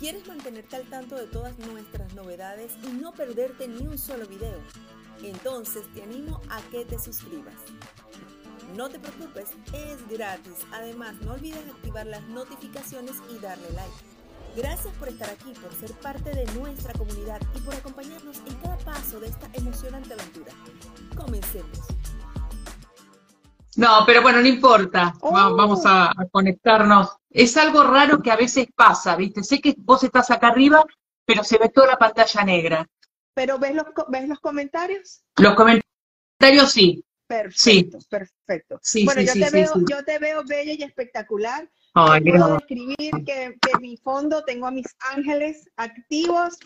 ¿Quieres mantenerte al tanto de todas nuestras novedades y no perderte ni un solo video? Entonces te animo a que te suscribas. No te preocupes, es gratis. Además, no olvides activar las notificaciones y darle like. Gracias por estar aquí, por ser parte de nuestra comunidad y por acompañarnos en cada paso de esta emocionante aventura. Comencemos. No, pero bueno, no importa. Oh. Vamos a, a conectarnos. Es algo raro que a veces pasa, ¿viste? Sé que vos estás acá arriba, pero se ve toda la pantalla negra. ¿Pero ves los, ves los comentarios? Los comentarios sí. Perfecto, perfecto. Sí, bueno, sí, yo, sí, te sí, veo, sí. yo te veo bella y espectacular. Te puedo describir que, que mi fondo tengo a mis ángeles activos.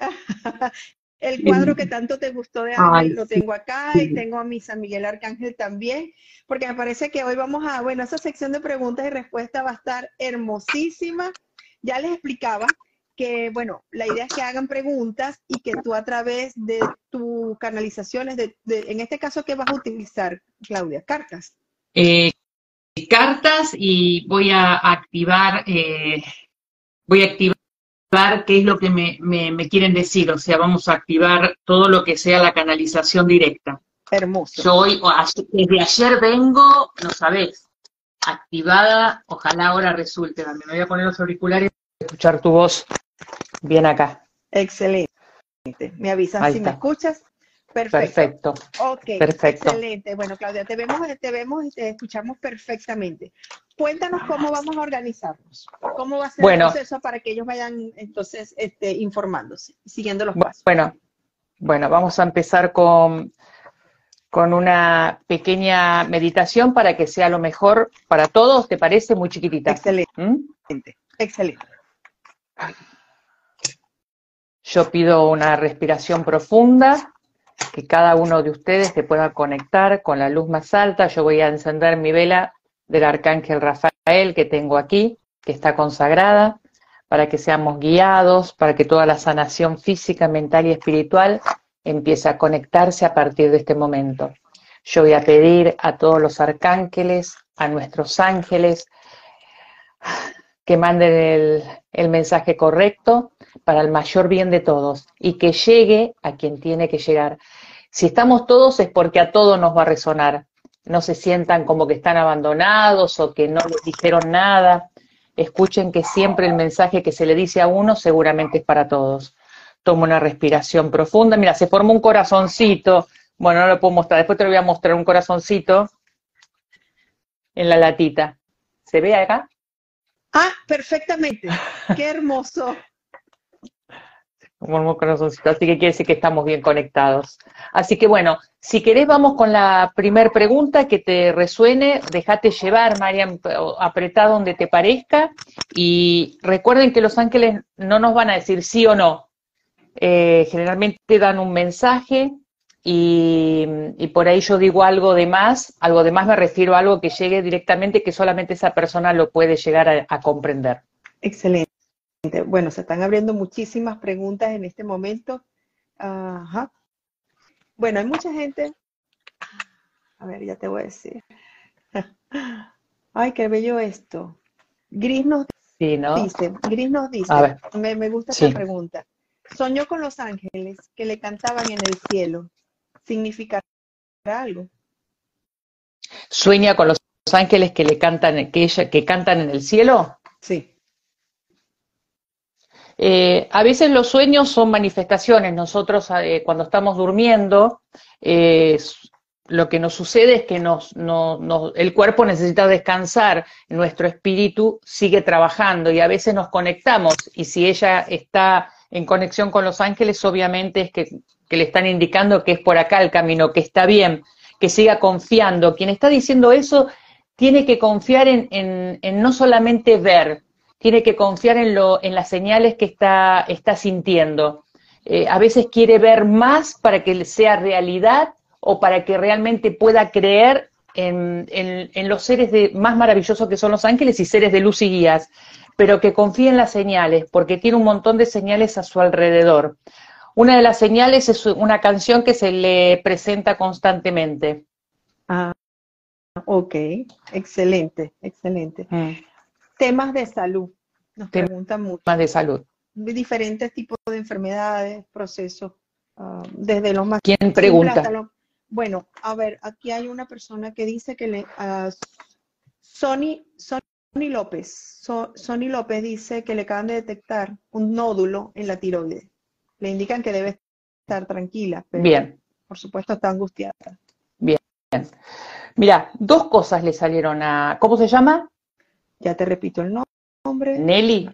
El cuadro que tanto te gustó de Ángel lo tengo acá sí. y tengo a mi San Miguel Arcángel también, porque me parece que hoy vamos a, bueno, esa sección de preguntas y respuestas va a estar hermosísima. Ya les explicaba que, bueno, la idea es que hagan preguntas y que tú a través de tus canalizaciones, de, de- en este caso, ¿qué vas a utilizar, Claudia? Cartas. Eh, cartas y voy a activar, eh, voy a activar qué es lo que me, me- me quieren decir. O sea, vamos a activar todo lo que sea la canalización directa. Hermoso. Yo hoy, o ayer- desde ayer vengo, no sabés, activada, ojalá ahora resulte. Me voy a poner los auriculares escuchar tu voz bien acá. Excelente. Me avisas Ahí si me escuchas. Perfecto. Perfecto. Ok, Perfecto. excelente. Bueno, Claudia, te vemos, te vemos y te escuchamos perfectamente. Cuéntanos cómo vamos a organizarnos. ¿Cómo va a ser Bueno. el proceso para que ellos vayan entonces este, informándose, siguiendo los pasos? Bueno, bueno, vamos a empezar con, con una pequeña meditación para que sea lo mejor para todos, ¿te parece? Muy chiquitita. Excelente, ¿Mm? excelente. Yo pido una respiración profunda, que cada uno de ustedes se pueda conectar con la luz más alta. Yo voy a encender mi vela del arcángel Rafael que tengo aquí, que está consagrada, para que seamos guiados, para que toda la sanación física, mental y espiritual empiece a conectarse a partir de este momento. Yo voy a pedir a todos los arcángeles, a nuestros ángeles, que manden el, mensaje correcto para el mayor bien de todos y que llegue a quien tiene que llegar. Si estamos todos es porque a todos nos va a resonar. No se sientan como que están abandonados o que no les dijeron nada. Escuchen que siempre el mensaje que se le dice a uno seguramente es para todos. Tomo una respiración profunda. Mira, se formó un corazoncito. Bueno, no lo puedo mostrar. Después te lo voy a mostrar un corazoncito en la latita. ¿Se ve acá? Ah, perfectamente. Qué hermoso. Un corazoncito, así que quiere decir que estamos bien conectados. Así que bueno, si querés vamos con la primer pregunta que te resuene, déjate llevar, Marian, apretá donde te parezca y recuerden que los ángeles no nos van a decir sí o no. Eh, generalmente dan un mensaje y, y por ahí yo digo algo de más, algo de más me refiero a algo que llegue directamente que solamente esa persona lo puede llegar a- a comprender. Excelente. Bueno, se están abriendo muchísimas preguntas en este momento. Ajá. Bueno, hay mucha gente. A ver, ya te voy a decir. Ay, qué bello esto. Gris nos Sí, ¿no? dice, Gris nos dice, A ver. me, me gusta Sí. esta pregunta. Soñó con los ángeles que le cantaban en el cielo. ¿Significará algo? sueña con los ángeles que le cantan, que ella, que cantan en el cielo. Sí. Eh, a veces los sueños son manifestaciones. Nosotros eh, cuando estamos durmiendo, eh, lo que nos sucede es que nos, no- no- el cuerpo necesita descansar, nuestro espíritu sigue trabajando y a veces nos conectamos. Y si ella está en conexión con los ángeles, obviamente es que, que le están indicando que es por acá el camino, que está bien, que siga confiando. Quien está diciendo eso tiene que confiar en, en- no solamente ver, tiene que confiar en, lo, en las señales que está, está sintiendo. Eh, a veces quiere ver más para que sea realidad o para que realmente pueda creer en, en- en los seres de, más maravillosos que son los ángeles y seres de luz y guías, pero que confíe en las señales, porque tiene un montón de señales a su alrededor. Una de las señales es una canción que se le presenta constantemente. Ah, ok. Excelente, excelente. Temas de salud. Nos Temas preguntan mucho. Más de salud. diferentes tipos de enfermedades, procesos, ah, desde los más... ¿Quién pregunta? bueno, a ver, aquí hay una persona que dice que le... Uh, Sony, Sony López, Sony López dice que le acaban de detectar un nódulo en la tiroides. Le indican que debe estar tranquila, pero Bien. por supuesto está angustiada. Bien. Mira, dos cosas le salieron a... ¿Cómo se llama? Ya te repito el nombre. Nelly.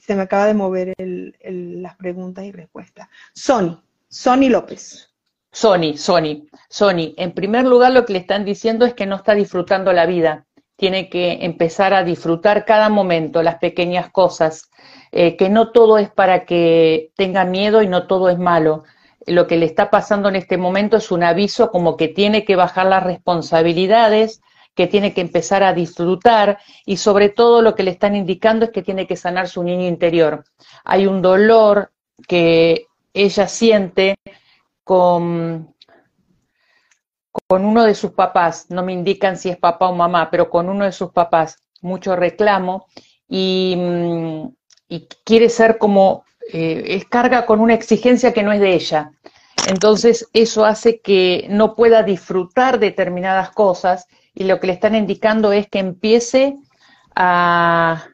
Se me acaba de mover las preguntas y respuestas. Sony, Sony López. Sony, Sony, Sony. En primer lugar, lo que le están diciendo es que no está disfrutando la vida. Tiene que empezar a disfrutar cada momento, las pequeñas cosas, eh, que no todo es para que tenga miedo y no todo es malo. Lo que le está pasando en este momento es un aviso como que tiene que bajar las responsabilidades, que tiene que empezar a disfrutar y sobre todo lo que le están indicando es que tiene que sanar su niño interior. Hay un dolor que ella siente con, con uno de sus papás, no me indican si es papá o mamá, pero con uno de sus papás, mucho reclamo y, mm, quiere ser como, eh, es carga con una exigencia que no es de ella. Entonces eso hace que no pueda disfrutar determinadas cosas y lo que le están indicando es que empiece a,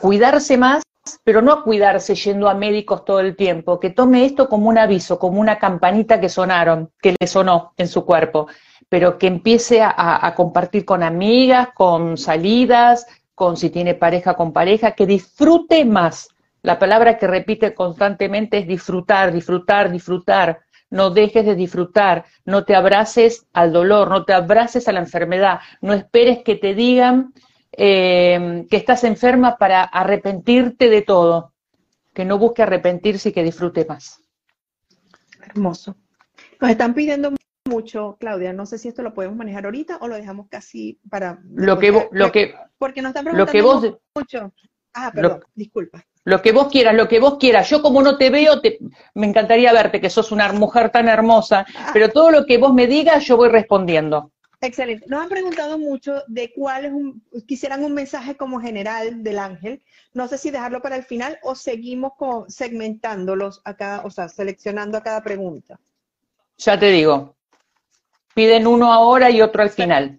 cuidarse más, pero no a cuidarse yendo a médicos todo el tiempo, que tome esto como un aviso, como una campanita que sonaron, que le sonó en su cuerpo, pero que empiece a, compartir con amigas, con salidas, con si tiene pareja, con pareja, que disfrute más. La palabra que repite constantemente es disfrutar, disfrutar, disfrutar no dejes de disfrutar, no te abraces al dolor, no te abraces a la enfermedad, no esperes que te digan eh, que estás enferma para arrepentirte de todo, que no busque arrepentirse y que disfrute más. Hermoso. Nos están pidiendo mucho, Claudia, no sé si esto lo podemos manejar ahorita o lo dejamos casi para... Lo que, lo que, porque nos están preguntando lo que vos, mucho. Ah, perdón, disculpa. Lo que vos quieras, lo que vos quieras. Yo como no te veo, te, me encantaría verte, que sos una mujer tan hermosa, ah. pero todo lo que vos me digas, yo voy respondiendo. Excelente. Nos han preguntado mucho de cuál es un, quisieran un mensaje como general del ángel. No sé si dejarlo para el final o seguimos con, segmentándolos acá, o sea, seleccionando a cada pregunta. Ya te digo. Piden uno ahora y otro al final.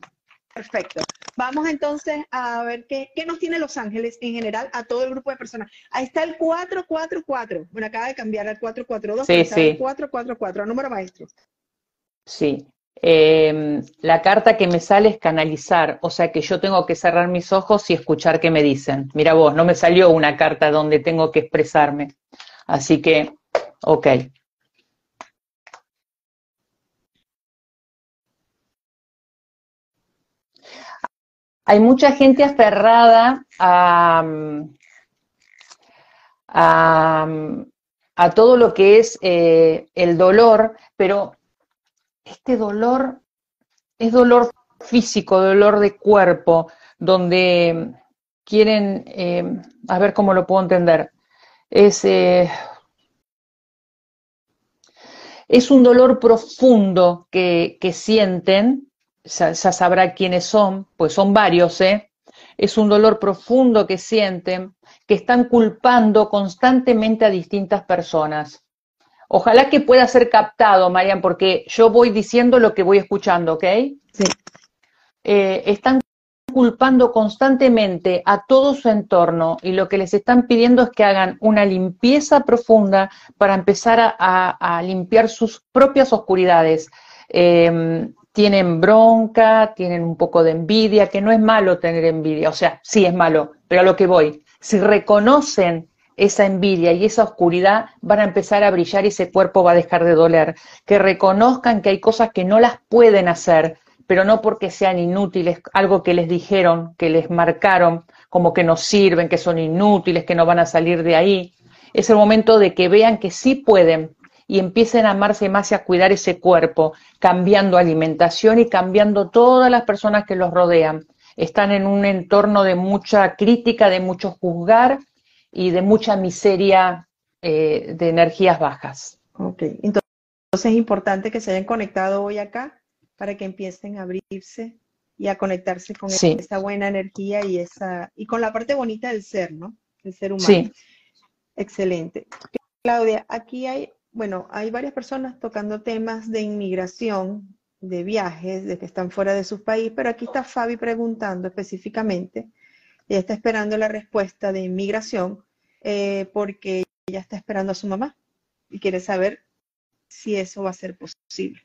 Perfecto. Vamos entonces a ver qué, nos tiene Los Ángeles en general a todo el grupo de personas. Ahí está el 444. Bueno, acaba de cambiar al 442. Sí, sí. El 444, número maestro. Sí. Em, la carta que me sale es canalizar, o sea que yo tengo que cerrar mis ojos y escuchar qué me dicen. Mira vos, no me salió una carta donde tengo que expresarme. Así que, ok. hay mucha gente aferrada a, a, todo lo que es eh, el dolor, pero este dolor es dolor físico, dolor de cuerpo, donde quieren, eh, a ver cómo lo puedo entender, es, eh, es un dolor profundo que, que sienten ya, sabrá quiénes son, pues son varios, ¿eh? Es un dolor profundo que sienten, que están culpando constantemente a distintas personas. Ojalá que pueda ser captado, Marian, porque yo voy diciendo lo que voy escuchando, ¿ok? Sí. Eh, están culpando constantemente a todo su entorno y lo que les están pidiendo es que hagan una limpieza profunda para empezar a, limpiar sus propias oscuridades. Eh, tienen bronca, tienen un poco de envidia, que no es malo tener envidia, o sea, sí es malo, pero a lo que voy, si reconocen esa envidia y esa oscuridad, van a empezar a brillar y ese cuerpo va a dejar de doler. Que reconozcan que hay cosas que no las pueden hacer, pero no porque sean inútiles, algo que les dijeron, que les marcaron, como que no sirven, que son inútiles, que no van a salir de ahí. Es el momento de que vean que sí pueden, y empiecen a amarse más y a cuidar ese cuerpo, cambiando alimentación y cambiando todas las personas que los rodean. Están en un entorno de mucha crítica, de mucho juzgar y de mucha miseria eh, de energías bajas. Ok, entonces es importante que se hayan conectado hoy acá para que empiecen a abrirse y a conectarse con esa buena energía y esa y con la parte bonita del ser, ¿no? El ser humano. Sí. Excelente. Claudia, aquí hay, bueno, hay varias personas tocando temas de inmigración, de viajes, de que están fuera de su país, pero aquí está Fabi preguntando específicamente, ella está esperando la respuesta de inmigración eh, porque ella está esperando a su mamá y quiere saber si eso va a ser posible.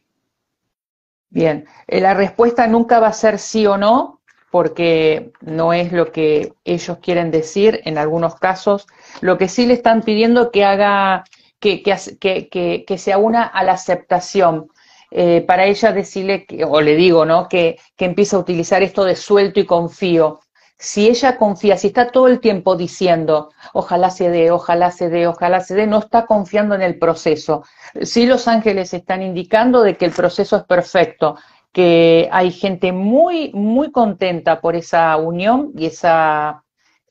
Bien, eh, la respuesta nunca va a ser sí o no, porque no es lo que ellos quieren decir en algunos casos. Lo que sí le están pidiendo que haga, que, que, que, se una a la aceptación. Eh, para ella decirle, o le digo, ¿no? Que, que empiece a utilizar esto de suelto y confío. Si ella confía, si está todo el tiempo diciendo, ojalá se dé, ojalá se dé, ojalá se dé, no está confiando en el proceso. Sí los ángeles están indicando de que el proceso es perfecto, que hay gente muy, muy contenta por esa unión y esa,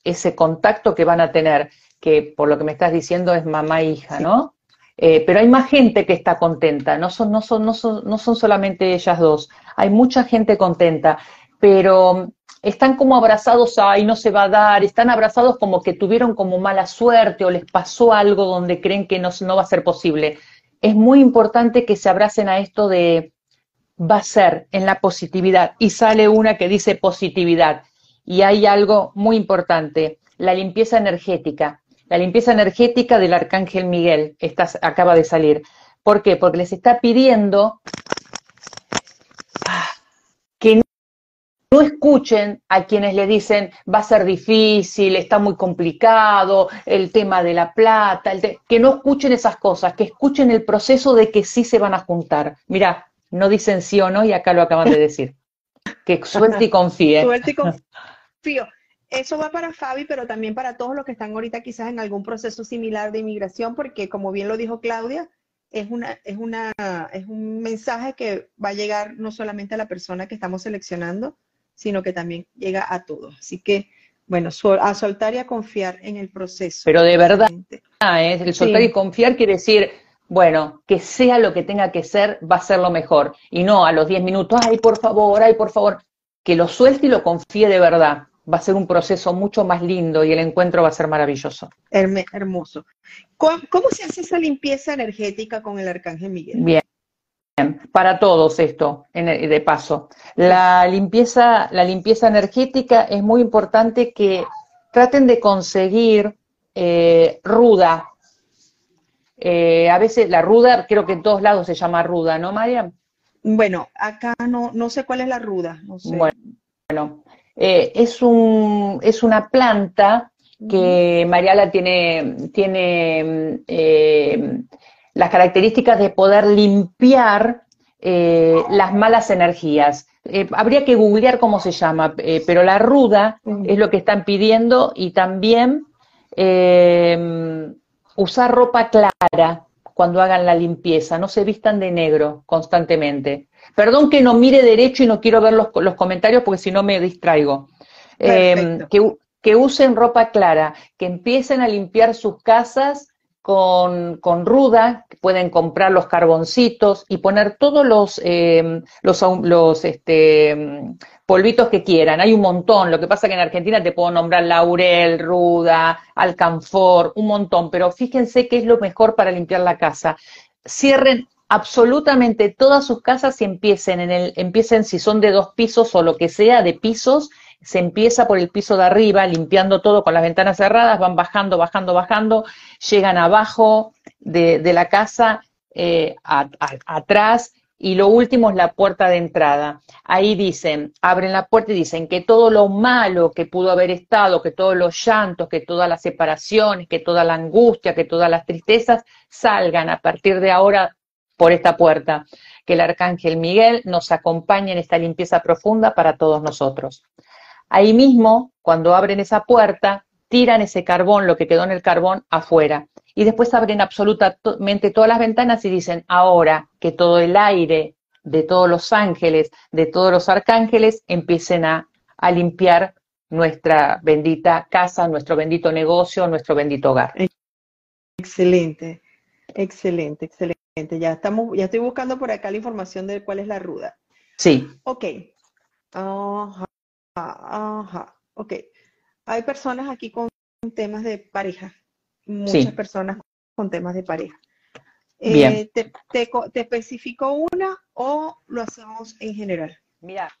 ese contacto que van a tener, que por lo que me estás diciendo es mamá e hija, ¿no? Eh, pero hay más gente que está contenta, no son, no, son, no, son, no son solamente ellas dos, hay mucha gente contenta, pero están como abrazados, ay, no se va a dar, están abrazados como que tuvieron como mala suerte o les pasó algo donde creen que no, no va a ser posible. Es muy importante que se abracen a esto de, va a ser en la positividad. Y sale una que dice positividad. Y hay algo muy importante, la limpieza energética. La limpieza energética del Arcángel Miguel esta, acaba de salir. ¿Por qué? Porque les está pidiendo que no escuchen a quienes le dicen va a ser difícil, está muy complicado, el tema de la plata, que no escuchen esas cosas, que escuchen el proceso de que sí se van a juntar. Mira, no dicen sí o no y acá lo acaban de decir. Que suelte y confíe. Suelte y confío. Eso va para Fabi, pero también para todos los que están ahorita quizás en algún proceso similar de inmigración, porque como bien lo dijo Claudia, es, una, es, una, es un mensaje que va a llegar no solamente a la persona que estamos seleccionando, sino que también llega a todos. Así que, bueno, a soltar y a confiar en el proceso. Pero de verdad, ¿eh? el soltar y confiar quiere decir, bueno, que sea lo que tenga que ser, va a ser lo mejor. Y no a los 10 minutos, ay, por favor, ay, por favor. Que lo suelte y lo confíe de verdad. Va a ser un proceso mucho más lindo y el encuentro va a ser maravilloso. hermoso. ¿Cómo, se hace esa limpieza energética con el Arcángel Miguel? Bien. Para todos esto, de paso. La limpieza, la limpieza energética es muy importante que traten de conseguir eh, ruda, eh, a veces la ruda, creo que en todos lados se llama ruda, ¿no, María? Bueno, acá no, no sé cuál es la ruda. Bueno, eh, es, un, es una planta que Mariala tiene, tiene las características de poder limpiar las malas energías. habría que googlear cómo se llama, pero la ruda es lo que están pidiendo y también usar ropa clara cuando hagan la limpieza, no se vistan de negro constantemente. Perdón que no mire derecho y no quiero ver los, los comentarios porque si no me distraigo. Eh, que, que, usen ropa clara, que empiecen a limpiar sus casas con, con ruda, pueden comprar los carboncitos y poner todos los, eh, los, los este, polvitos que quieran. Hay un montón. Lo que pasa que en Argentina te puedo nombrar laurel, ruda, alcanfor, un montón. Pero fíjense qué es lo mejor para limpiar la casa. Cierren absolutamente todas sus casas y empiecen en el, empiecen si son de dos pisos o lo que sea de pisos se empieza por el piso de arriba, limpiando todo con las ventanas cerradas, van bajando, bajando, bajando, llegan abajo de, la casa, eh, atrás, y lo último es la puerta de entrada. Ahí dicen, abren la puerta y dicen que todo lo malo que pudo haber estado, que todos los llantos, que todas las separaciones, que toda la angustia, que todas las tristezas salgan a partir de ahora por esta puerta. Que el arcángel Miguel nos acompañe en esta limpieza profunda para todos nosotros. Ahí mismo, cuando abren esa puerta, tiran ese carbón, lo que quedó en el carbón, afuera. Y después abren absolutamente todas las ventanas y dicen, ahora que todo el aire de todos los ángeles, de todos los arcángeles, empiecen a, limpiar nuestra bendita casa, nuestro bendito negocio, nuestro bendito hogar. Excelente, excelente, excelente. Ya estamos, ya estoy buscando por acá la información de cuál es la ruda. Sí. Ok. Ajá, ok. Hay personas aquí con temas de pareja, muchas personas con temas de pareja. Bien. Eh, te, te, te especifico una o lo hacemos en general? Mira,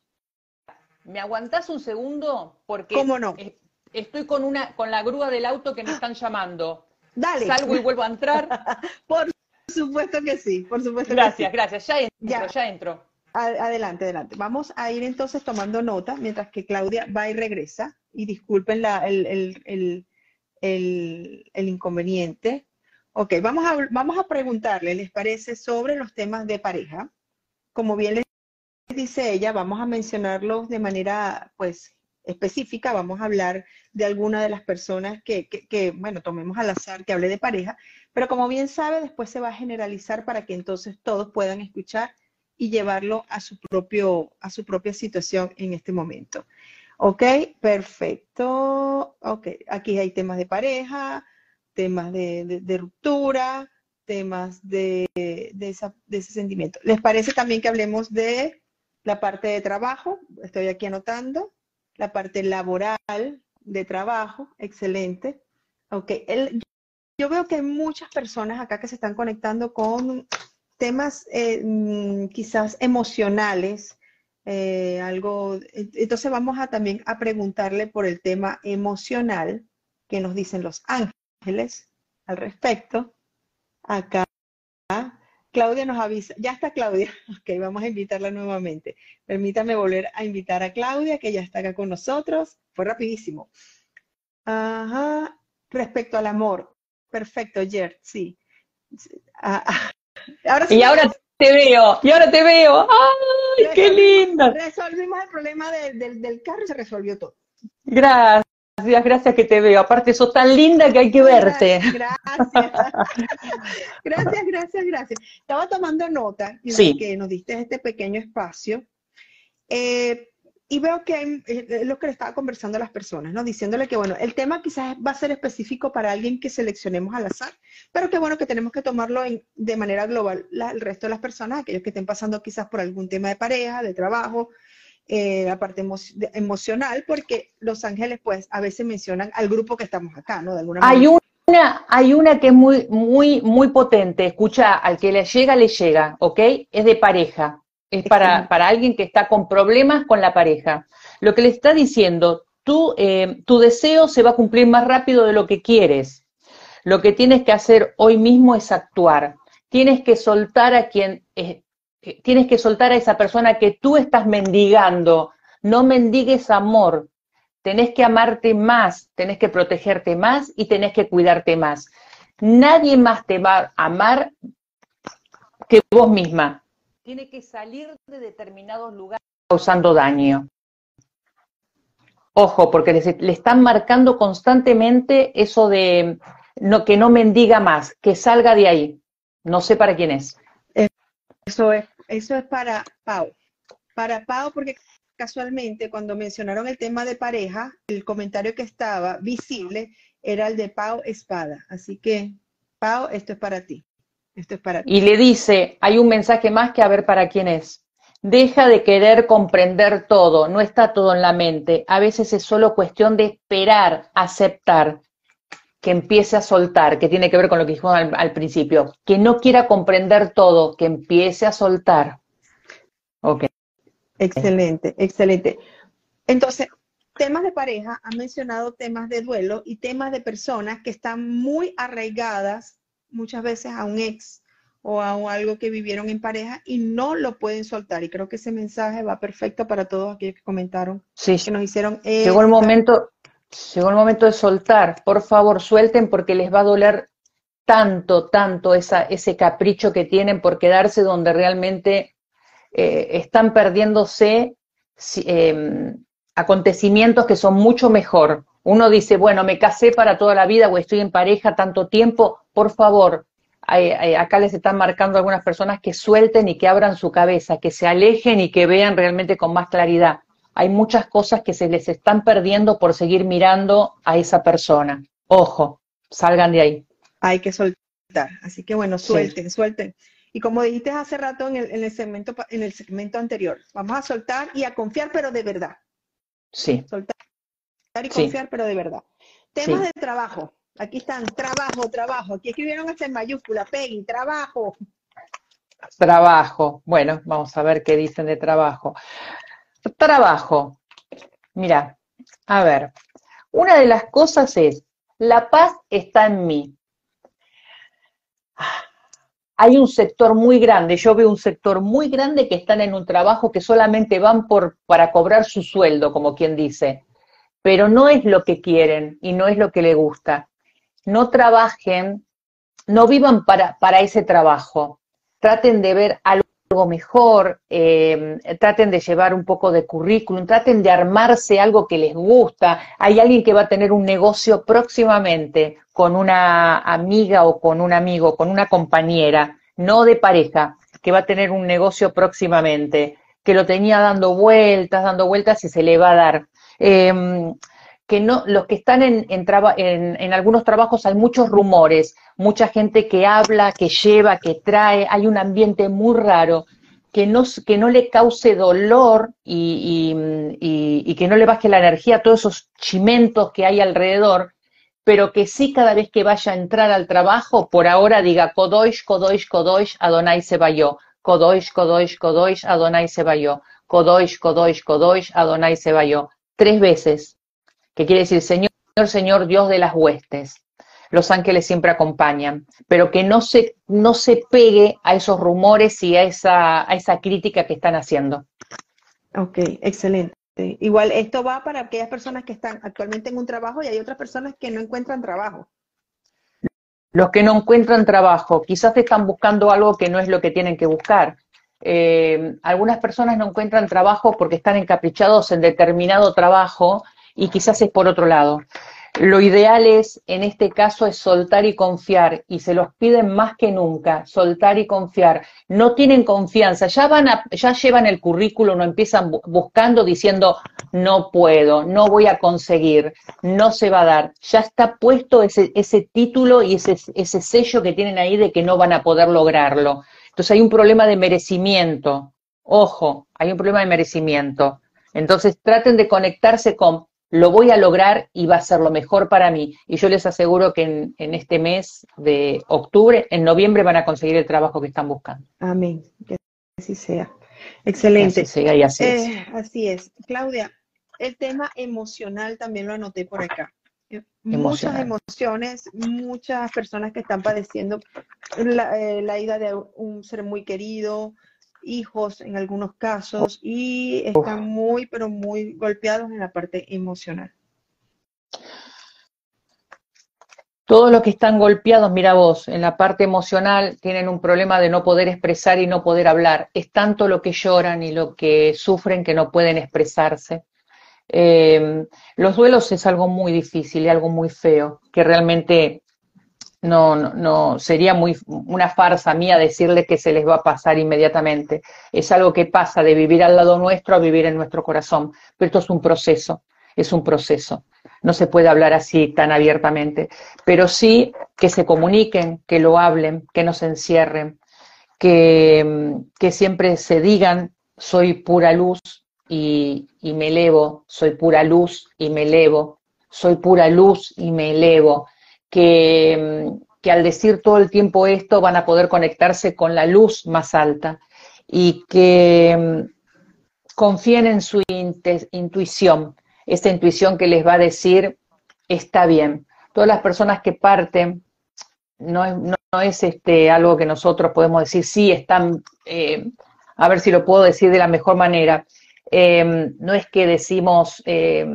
¿me aguantás un segundo? Porque ¿Cómo no? es- estoy con una con la grúa del auto que me están llamando. Dale. Salgo y vuelvo a entrar. Por supuesto que sí, por supuesto que Gracias, gracias. Ya entro, Ya. ya entro. Adelante, adelante. Vamos a ir entonces tomando nota mientras que Claudia va y regresa. Y disculpen la- el- el- el- el inconveniente. Ok, vamos a, vamos a preguntarle, ¿les parece sobre los temas de pareja? Como bien les dice ella, vamos a mencionarlos de manera, pues, específica. Vamos a hablar de alguna de las personas que, que- que, bueno, tomemos al azar que hable de pareja. Pero como bien sabe, después se va a generalizar para que entonces todos puedan escuchar y llevarlo a su propio, a su propia situación en este momento. Ok, perfecto. Ok, aquí hay temas de pareja, temas de, ruptura, temas de, de ese sentimiento. ¿Les parece también que hablemos de la parte de trabajo? Estoy aquí anotando. La parte laboral de trabajo, excelente. Ok, el- yo veo que hay muchas personas acá que se están conectando con temas eh, mm, quizás emocionales, eh, algo. ent- Entonces vamos a también a preguntarle por el tema emocional que nos dicen los ángeles al respecto. Acá Claudia nos avisa, ya está Claudia, ok, vamos a invitarla nuevamente. Permítame volver a invitar a Claudia, que ya está acá con nosotros. Fue rapidísimo. Ajá, respecto al amor. Perfecto, Jer, sí. Ah, ah. Ahora sí Y ahora te veo, y ahora te veo. ¡Ay, qué linda! resolvimos el problema del, del, del carro y se resolvió todo. Gracias, gracias que te veo. Aparte, sos tan linda que hay que verte. Gracias. Gracias, gracias, gracias. Estaba tomando nota y de Sí. que nos diste este pequeño espacio. Eh, y veo que hay- eh, es lo que le estaba conversando a las personas, ¿no? Diciéndole que, bueno, el tema quizás va a ser específico para alguien que seleccionemos al azar, pero que, bueno, que tenemos que tomarlo en- de manera global la- el resto de las personas, aquellos que estén pasando quizás por algún tema de pareja, de trabajo, eh, la parte emo- de- emocional, porque los ángeles, pues, a veces mencionan al grupo que estamos acá, ¿no? De alguna Hay manera. una, hay una que es muy, muy, muy potente. Escucha, al que le llega, le llega, ¿ok? Es de pareja. Es para, para alguien que está con problemas con la pareja. Lo que le está diciendo, tú, eh, tu deseo se va a cumplir más rápido de lo que quieres. Lo que tienes que hacer hoy mismo es actuar. Tienes que soltar a quien, eh, tienes que soltar a esa persona que tú estás mendigando. No mendigues amor. Tenés que amarte más, tenés que protegerte más y tenés que cuidarte más. Nadie más te va a amar que vos misma. Tiene que salir de determinados lugares causando daño. Ojo, porque le están marcando constantemente eso de no, que no mendiga más, que salga de ahí. No sé para quién es. Eso es, eso es para Pau. Para Pau, porque casualmente cuando mencionaron el tema de pareja, el comentario que estaba visible era el de Pau Espada. Así que, Pau, esto es para ti. Esto es para ti. Y le dice, hay un mensaje más que a ver para quién es. Deja de querer comprender todo, no está todo en la mente. A veces es solo cuestión de esperar, aceptar, que empiece a soltar, que tiene que ver con lo que dijimos al, al principio. Que no quiera comprender todo, que empiece a soltar. Ok. Excelente, excelente. Entonces, temas de pareja, han mencionado temas de duelo y temas de personas que están muy arraigadas muchas veces a un ex o a un- algo que vivieron en pareja y no lo pueden soltar. Y creo que ese mensaje va perfecto para todos aquellos que comentaron, Sí, que nos hicieron. llegó el momento, llegó el momento de soltar. Por favor, suelten porque les va a doler tanto, tanto esa, ese capricho que tienen por quedarse donde realmente eh, están perdiéndose eh, acontecimientos que son mucho mejor. Uno dice, bueno, me casé para toda la vida o estoy en pareja tanto tiempo, por favor, acá les están marcando algunas personas que suelten y que abran su cabeza, que se alejen y que vean realmente con más claridad. Hay muchas cosas que se les están perdiendo por seguir mirando a esa persona. Ojo, salgan de ahí. hay que soltar. Así que bueno, Sí. suelten, suelten. Y como dijiste hace rato en el, en el segmento, en el segmento anterior, vamos a soltar y a confiar, pero de verdad. Sí, Soltar y Sí. confiar, pero de verdad. Temas Sí. de trabajo. Aquí están, trabajo, trabajo. Aquí escribieron hasta en mayúscula, Peggy, trabajo. Trabajo. Bueno, vamos a ver qué dicen de trabajo. Trabajo. Mira, a ver, una de las cosas es, la paz está en mí. Hay un sector muy grande, yo veo un sector muy grande que están en un trabajo que solamente van por, para cobrar su sueldo, como quien dice, pero no es lo que quieren y no es lo que les gusta. No trabajen, no vivan para, para ese trabajo, traten de ver algo mejor, eh, traten de llevar un poco de currículum, traten de armarse algo que les gusta. Hay alguien que va a tener un negocio próximamente con una amiga o con un amigo, con una compañera, no de pareja, que va a tener un negocio próximamente, que lo tenía dando vueltas, dando vueltas y se le va a dar. Em, que no, los que están en, en, algunos trabajos hay muchos rumores, mucha gente que habla, que lleva, que trae, hay un ambiente muy raro que no, que no le cause dolor y, y, que no le baje la energía a todos esos chimentos que hay alrededor, pero que sí cada vez que vaya a entrar al trabajo, por ahora diga Kodoish, Kodoish, Kodoish, Adonai se vayó, Kodoish, Kodoish, Kodoish, Adonai se vayó, Kodoish, Kodoish, Kodoish, Adonai se vayó, tres veces que quiere decir Señor, Señor Dios de las huestes. Los ángeles siempre acompañan, pero que no se, no se pegue a esos rumores y a esa, a esa crítica que están haciendo. Ok, excelente. Igual esto va para aquellas personas que están actualmente en un trabajo y hay otras personas que no encuentran trabajo. Los que no encuentran trabajo, quizás están buscando algo que no es lo que tienen que buscar. Eh, algunas personas no encuentran trabajo porque están encaprichados en determinado trabajo y quizás es por otro lado. Lo ideal es, en este caso, es soltar y confiar, y se los piden más que nunca, soltar y confiar. No tienen confianza, ya van a, ya llevan el currículo, no empiezan buscando diciendo no puedo, no voy a conseguir, no se va a dar. Ya está puesto ese, ese título y ese sello que tienen ahí de que no van a poder lograrlo. Entonces hay un problema de merecimiento. Ojo, hay un problema de merecimiento. Entonces traten de conectarse con lo voy a lograr y va a ser lo mejor para mí. Y yo les aseguro que en, este mes de octubre, en noviembre van a conseguir el trabajo que están buscando. Amén. Que así sea. Excelente. así sea y así es. Eh, así es. Claudia, el tema emocional también lo anoté por acá. Muchas emociones, muchas personas que están padeciendo la, eh, la ida de un ser muy querido, hijos en algunos casos y están muy, pero muy golpeados en la parte emocional. Todos los que están golpeados, mira vos, en la parte emocional tienen un problema de no poder expresar y no poder hablar. Es tanto lo que lloran y lo que sufren que no pueden expresarse. Eh, los duelos es algo muy difícil y algo muy feo, que realmente no, no, sería muy una farsa mía decirles que se les va a pasar inmediatamente. Es algo que pasa de vivir al lado nuestro a vivir en nuestro corazón. Pero esto es un proceso, es un proceso. No se puede hablar así tan abiertamente, pero sí que se comuniquen, que lo hablen, que no se encierren, que, que siempre se digan, soy pura luz y, me elevo, soy pura luz y me elevo, soy pura luz y me elevo que, al decir todo el tiempo esto van a poder conectarse con la luz más alta y que mm, confíen en su intuición, esta intuición que les va a decir, está bien. Todas las personas que parten, no es, no, es este, algo que nosotros podemos decir, sí, están, eh, a ver si lo puedo decir de la mejor manera, Em, no es que decimos, eh,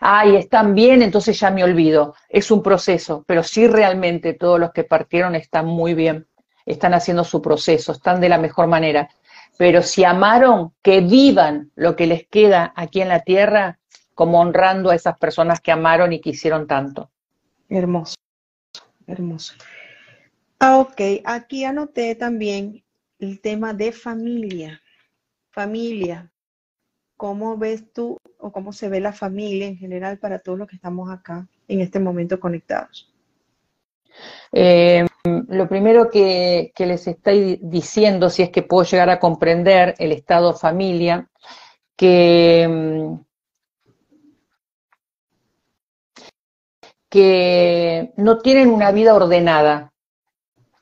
ay, están bien, entonces ya me olvido. Es un proceso, pero sí realmente todos los que partieron están muy bien, están haciendo su proceso, están de la mejor manera. Pero si amaron, que vivan lo que les queda aquí en la tierra, como honrando a esas personas que amaron y quisieron tanto. Hermoso, hermoso. Ah, ok, aquí anoté también el tema de familia. Familia, ¿Cómo ves tú o cómo se ve la familia en general para todos los que estamos acá en este momento conectados? Eh, lo primero que, les estoy diciendo, si es que puedo llegar a comprender el estado familia, que, que eh, no tienen una vida ordenada,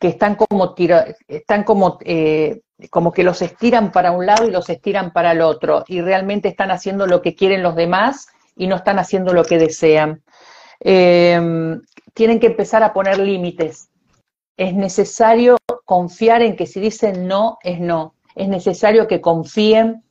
que están como, están como, eh, como que los estiran para un lado y los estiran para el otro, y realmente están haciendo lo que quieren los demás y no están haciendo lo que desean. Em, tienen que empezar a poner límites. Es necesario confiar en que si dicen no, es no. Es necesario que confíen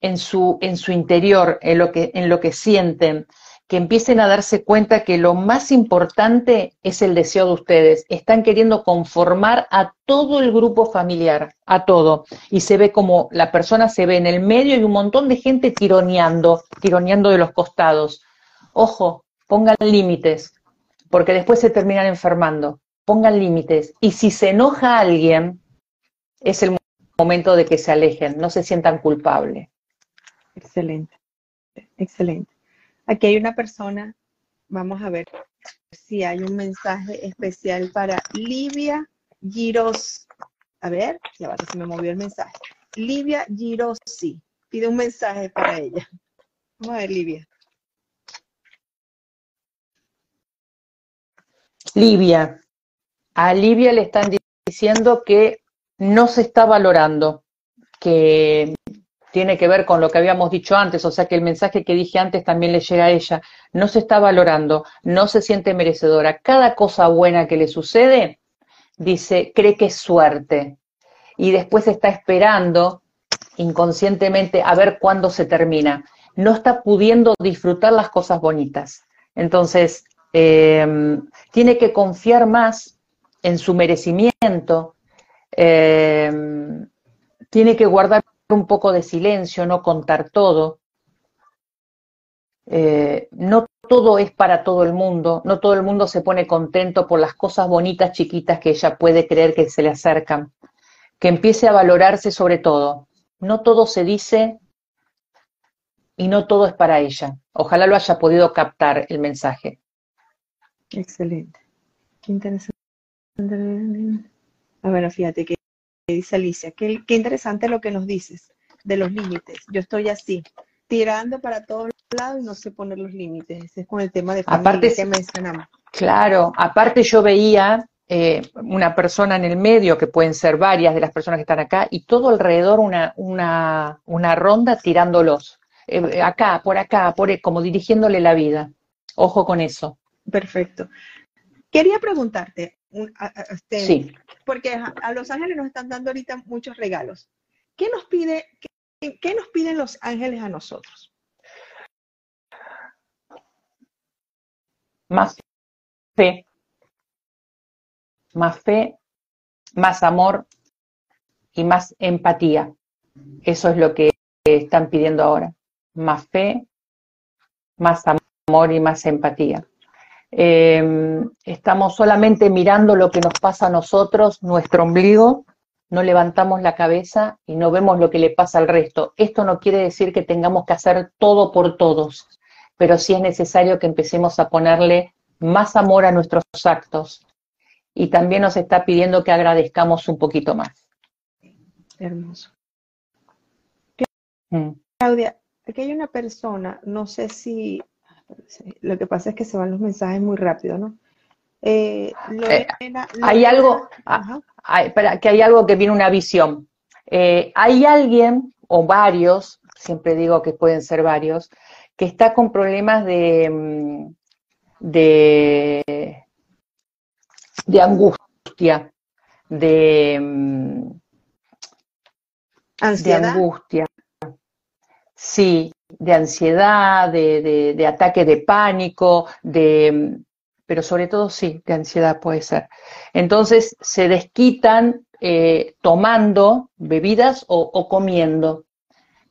en su, en su interior, en lo, que, en lo que sienten, que empiecen a darse cuenta que lo más importante es el deseo de ustedes. Están queriendo conformar a todo el grupo familiar, a todo. Y se ve como la persona se ve en el medio y un montón de gente tironeando, tironeando de los costados. Ojo, pongan límites, porque después se terminan enfermando. Pongan límites. Y si se enoja a alguien, es el momento de que se alejen, no se sientan culpables. Excelente, excelente. Aquí hay una persona, vamos a ver si hay un mensaje especial para Livia Giros. A ver, ya va, se me movió el mensaje. Livia Girosi pide un mensaje para ella. Vamos a ver, Livia. Livia. A Livia le están diciendo que no se está valorando, que tiene que ver con lo que habíamos dicho antes, o sea que el mensaje que dije antes también le llega a ella, no se está valorando, no se siente merecedora. Cada cosa buena que le sucede, dice, cree que es suerte. Y después está esperando inconscientemente a ver cuándo se termina. No está pudiendo disfrutar las cosas bonitas. Entonces, em, tiene que confiar más en su merecimiento, em, tiene que guardar un poco de silencio, no contar todo. Eh, no todo es para todo el mundo, no todo el mundo se pone contento por las cosas bonitas, chiquitas que ella puede creer que se le acercan. Que empiece a valorarse sobre todo. No todo se dice y no todo es para ella. Ojalá lo haya podido captar el mensaje. Excelente. Qué interesante. A ver, fíjate que dice Alicia, qué, interesante lo que nos dices de los límites. Yo estoy así, tirando para todos lados y no sé poner los límites. Ese es con el tema de familia aparte, que mencionamos. Claro, aparte yo veía eh, una persona en el medio, que pueden ser varias de las personas que están acá, y todo alrededor una, una, una ronda tirándolos. Eh, acá, por acá, por como dirigiéndole la vida. Ojo con eso. Perfecto. Quería preguntarte, sí. porque a, los ángeles nos están dando ahorita muchos regalos. ¿Qué nos pide, qué, nos piden los ángeles a nosotros? Más fe, más fe, más amor y más empatía. Eso es lo que están pidiendo ahora. Más fe, más amor y más empatía. Em, estamos solamente mirando lo que nos pasa a nosotros, nuestro ombligo, no levantamos la cabeza y no vemos lo que le pasa al resto. Esto no quiere decir que tengamos que hacer todo por todos, pero sí es necesario que empecemos a ponerle más amor a nuestros actos. Y también nos está pidiendo que agradezcamos un poquito más. Hermoso. Mm. Claudia, aquí hay una persona, no sé si lo que pasa es que se van los mensajes muy rápido, ¿no? Eh, eh, hay algo, ah, que hay algo que viene una visión. Eh, hay alguien, o varios, siempre digo que pueden ser varios, que está con problemas de, mm, de, de angustia, de, mm, ¿Ansiedad? de angustia. Sí, de ansiedad, de, de, ataque de pánico, de, pero sobre todo sí, de ansiedad puede ser. Entonces se desquitan eh, tomando bebidas o, comiendo.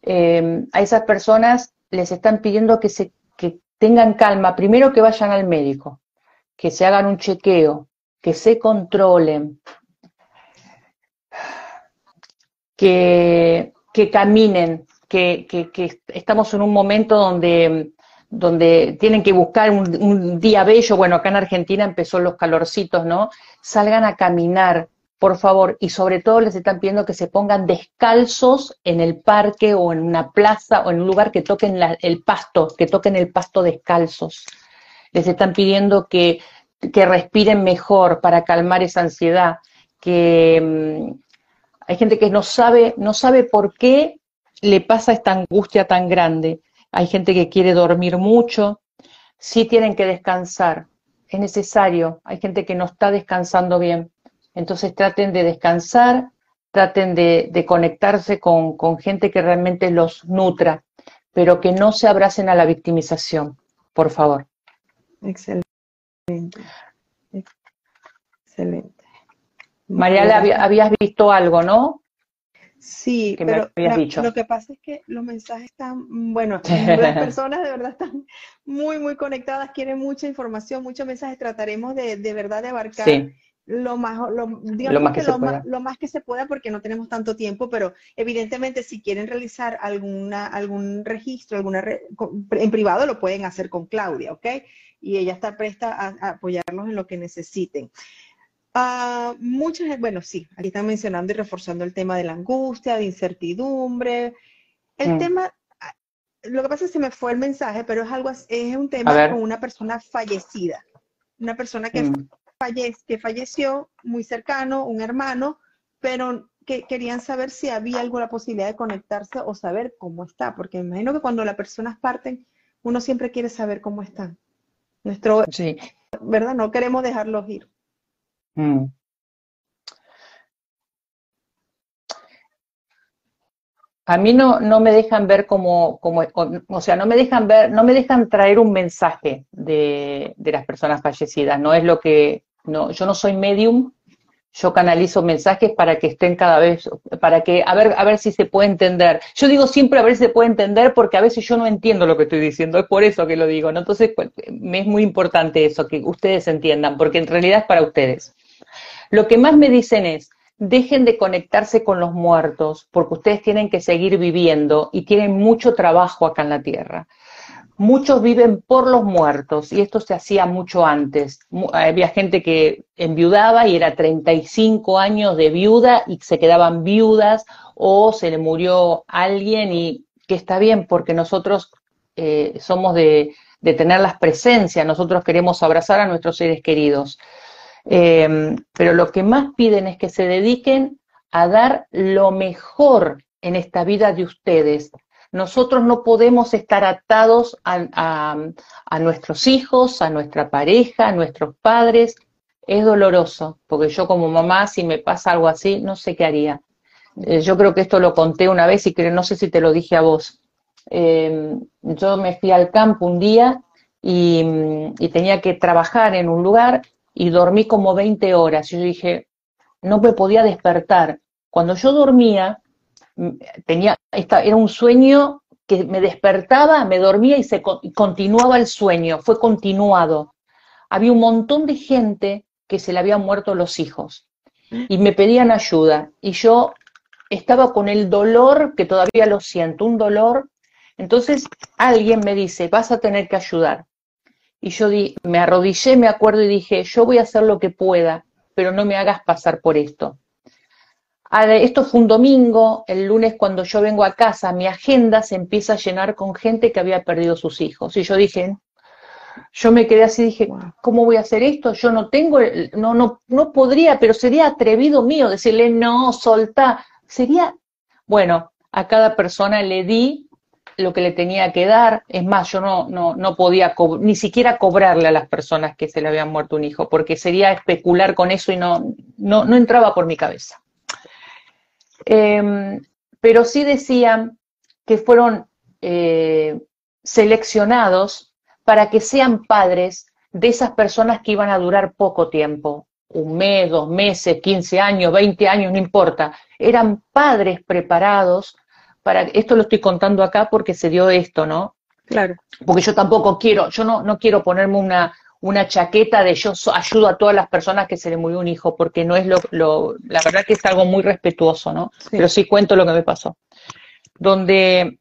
Em, a esas personas les están pidiendo que, se, que tengan calma, primero que vayan al médico, que se hagan un chequeo, que se controlen, que, que caminen, que, estamos en un momento donde, donde tienen que buscar un, día bello, bueno, acá en Argentina empezó los calorcitos, ¿no? Salgan a caminar, por favor, y sobre todo les están pidiendo que se pongan descalzos en el parque o en una plaza o en un lugar que toquen el pasto, que toquen el pasto descalzos. Les están pidiendo que, que respiren mejor para calmar esa ansiedad, que mm, hay gente que no sabe, no sabe por qué le pasa esta angustia tan grande. Hay gente que quiere dormir mucho, sí tienen que descansar, es necesario. Hay gente que no está descansando bien. Entonces traten de descansar, traten de, conectarse con, gente que realmente los nutra, pero que no se abracen a la victimización, por favor. Excelente. Excelente. Mariala, habías visto algo, ¿no? Sí, pero lo que pasa es que los mensajes están, bueno, las personas de verdad están muy, muy conectadas, quieren mucha información, muchos mensajes. Trataremos de, de verdad de abarcar lo más, lo, más que, lo, más, que se pueda porque no tenemos tanto tiempo, pero evidentemente si quieren realizar alguna, algún registro, alguna en privado lo pueden hacer con Claudia, ¿ok? Y ella está presta a apoyarlos en lo que necesiten. Uh, muchas, bueno, sí, aquí están mencionando y reforzando el tema de la angustia, de incertidumbre. El mm. tema, ah, lo que pasa es que se me fue el mensaje, pero es algo, es un tema con una persona fallecida, una persona que, mm. que falleció muy cercano, un hermano, pero que querían saber si había alguna posibilidad de conectarse o saber cómo está, porque me imagino que cuando las personas parten, uno siempre quiere saber cómo están. Nuestro, sí. ¿verdad? No queremos dejarlos ir. Mm. A mí no, no me dejan ver como, como, o sea, no me dejan ver, no me dejan traer un mensaje de, de las personas fallecidas. No es lo que, no, yo no soy medium, yo canalizo mensajes para que estén cada vez, para que, a ver, a ver si se puede entender. Yo digo siempre a ver si se puede entender porque a veces yo no entiendo lo que estoy diciendo, es por eso que lo digo, ¿no? Entonces, pues, me es muy importante eso, que ustedes entiendan, porque en realidad es para ustedes. Lo que más me dicen es, dejen de conectarse con los muertos, porque ustedes tienen que seguir viviendo y tienen mucho trabajo acá en la Tierra. Muchos viven por los muertos y esto se hacía mucho antes. Había gente que enviudaba y era 35 años de viuda y se quedaban viudas o se le murió alguien y que está bien porque nosotros eh, somos de, de tener las presencias, nosotros queremos abrazar a nuestros seres queridos. Em, pero lo que más piden es que se dediquen a dar lo mejor en esta vida de ustedes. Nosotros no podemos estar atados a, nuestros hijos, a nuestra pareja, a nuestros padres. Es doloroso, porque yo como mamá, si me pasa algo así, no sé qué haría. Eh, yo creo que esto lo conté una vez y que no sé si te lo dije a vos. Em, yo me fui al campo un día y tenía que trabajar en un lugar y dormí como 20 horas. Yo dije, no me podía despertar. Cuando yo dormía, tenía, esta, era un sueño que me despertaba, me dormía y se continuaba el sueño, fue continuado. Había un montón de gente que se le habían muerto los hijos y me pedían ayuda y yo estaba con el dolor que todavía lo siento, un dolor. Entonces alguien me dice, vas a tener que ayudar. Y yo di, me arrodillé, me acuerdo, y dije, yo voy a hacer lo que pueda, pero no me hagas pasar por esto. Esto fue un domingo, el lunes cuando yo vengo a casa, mi agenda se empieza a llenar con gente que había perdido sus hijos. Y yo dije, yo me quedé así, dije, ¿cómo voy a hacer esto? Yo no tengo, no, no, no podría, pero sería atrevido mío decirle, no, solta. Sería, bueno, a cada persona le di lo que le tenía que dar. Es más, yo no, no, no podía ni siquiera cobrarle a las personas que se le habían muerto un hijo, porque sería especular con eso y no, no, no entraba por mi cabeza. Em, pero sí decían que fueron eh, seleccionados para que sean padres de esas personas que iban a durar poco tiempo, un mes, dos meses, 15 años, 20 años, no importa. Eran padres preparados esto lo estoy contando acá porque se dio esto, ¿no? Claro. Porque yo tampoco quiero, yo no, no quiero ponerme una, una chaqueta de yo ayudo a todas las personas que se le murió un hijo, porque no es lo, lo la verdad que es algo muy respetuoso, ¿no? Pero sí cuento lo que me pasó. Donde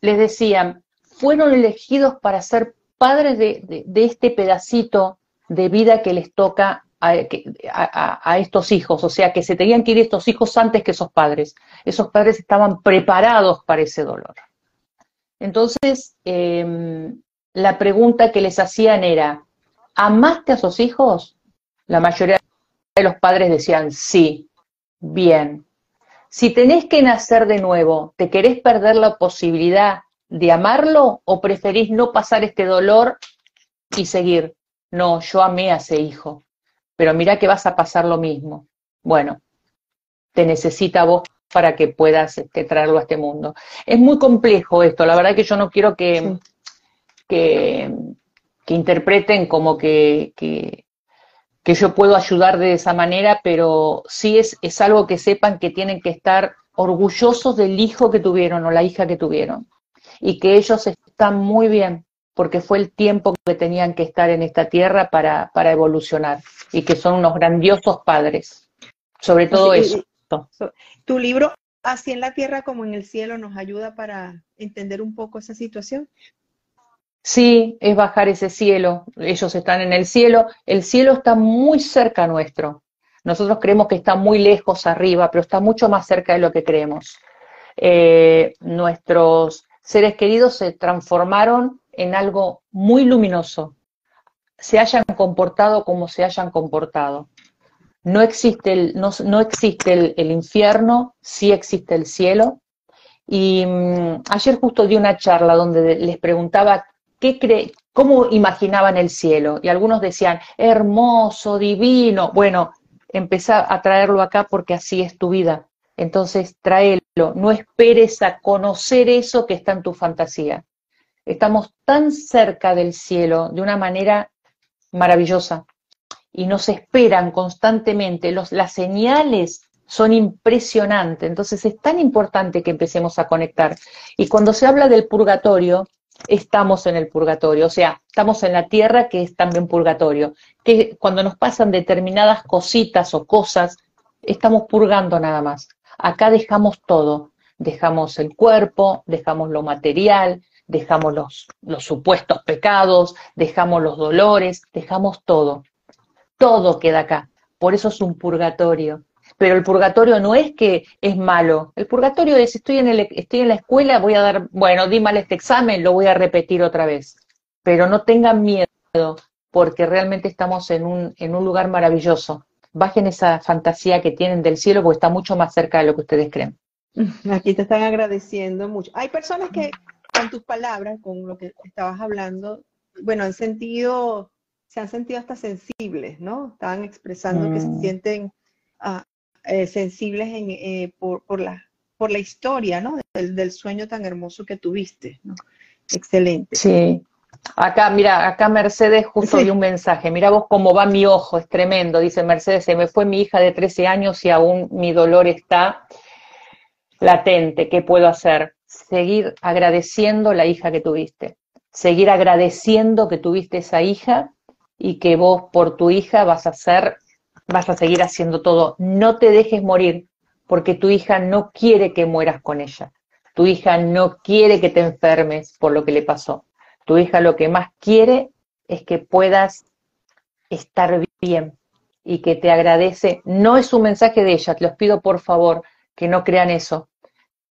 les decían, fueron elegidos para ser padres de, de este pedacito de vida que les toca a, estos hijos, o sea que se tenían que ir estos hijos antes que esos padres. Esos padres estaban preparados para ese dolor. Entonces, em, la pregunta que les hacían era, ¿amaste a sus hijos? La mayoría de los padres decían, sí, bien. Si tenés que nacer de nuevo, ¿te querés perder la posibilidad de amarlo o preferís no pasar este dolor y seguir? No, yo amé a ese hijo, pero mira que vas a pasar lo mismo. Bueno, te necesita vos para que puedas este, traerlo a este mundo. Es muy complejo esto, la verdad que yo no quiero que, que, interpreten como que, que, yo puedo ayudar de esa manera, pero sí es, es algo que sepan que tienen que estar orgullosos del hijo que tuvieron o la hija que tuvieron y que ellos están muy bien porque fue el tiempo que tenían que estar en esta tierra para, para evolucionar y que son unos grandiosos padres. Sobre todo eso. Tu libro, Así en la tierra como en el cielo, nos ayuda para entender un poco esa situación. Sí, es bajar ese cielo. Ellos están en el cielo. El cielo está muy cerca nuestro. Nosotros creemos que está muy lejos arriba, pero está mucho más cerca de lo que creemos. Eh, nuestros seres queridos se transformaron en algo muy luminoso, se hayan comportado como se hayan comportado. No existe el, no, existe el, infierno, sí existe el cielo. Y mm, ayer justo di una charla donde les preguntaba qué cree, cómo imaginaban el cielo. Y algunos decían, hermoso, divino. Bueno, empezá a traerlo acá porque así es tu vida. Entonces, tráelo. No esperes a conocer eso que está en tu fantasía. Estamos tan cerca del cielo de una manera maravillosa y nos esperan constantemente. Los, las señales son impresionantes, entonces es tan importante que empecemos a conectar. Y cuando se habla del purgatorio, estamos en el purgatorio, o sea, estamos en la tierra que es también purgatorio, que cuando nos pasan determinadas cositas o cosas, estamos purgando nada más. Acá dejamos todo, dejamos el cuerpo, dejamos lo material, dejamos los, los supuestos pecados, dejamos los dolores, dejamos todo todo queda acá. Por eso es un purgatorio. Pero el purgatorio no es que es malo. El purgatorio es, estoy en, el, estoy en la escuela, voy a dar, bueno, di mal este examen, lo voy a repetir otra vez. Pero no tengan miedo, porque realmente estamos en un, en un lugar maravilloso. Bajen esa fantasía que tienen del cielo, porque está mucho más cerca de lo que ustedes creen. Aquí te están agradeciendo mucho. Hay personas que con tus palabras, con lo que estabas hablando, bueno, han sentido se han sentido hasta sensibles, ¿no? Estaban expresando que se mm. sienten ah, eh, sensibles eh, por, la, por la historia, ¿no? Del, sueño tan hermoso que tuviste, ¿no? Excelente. Sí. Acá, mira, acá Mercedes justo dio un mensaje. Mira vos cómo va mi ojo, es tremendo. Dice Mercedes, se me fue mi hija de 13 años y aún mi dolor está latente. ¿Qué puedo hacer? Seguir agradeciendo la hija que tuviste. Seguir agradeciendo que tuviste esa hija y que vos por tu hija vas a hacer, vas a seguir haciendo todo. No te dejes morir porque tu hija no quiere que mueras con ella. Tu hija no quiere que te enfermes por lo que le pasó. Tu hija lo que más quiere es que puedas estar bien y que te agradece. No es un mensaje de ella, te los pido por favor que no crean eso,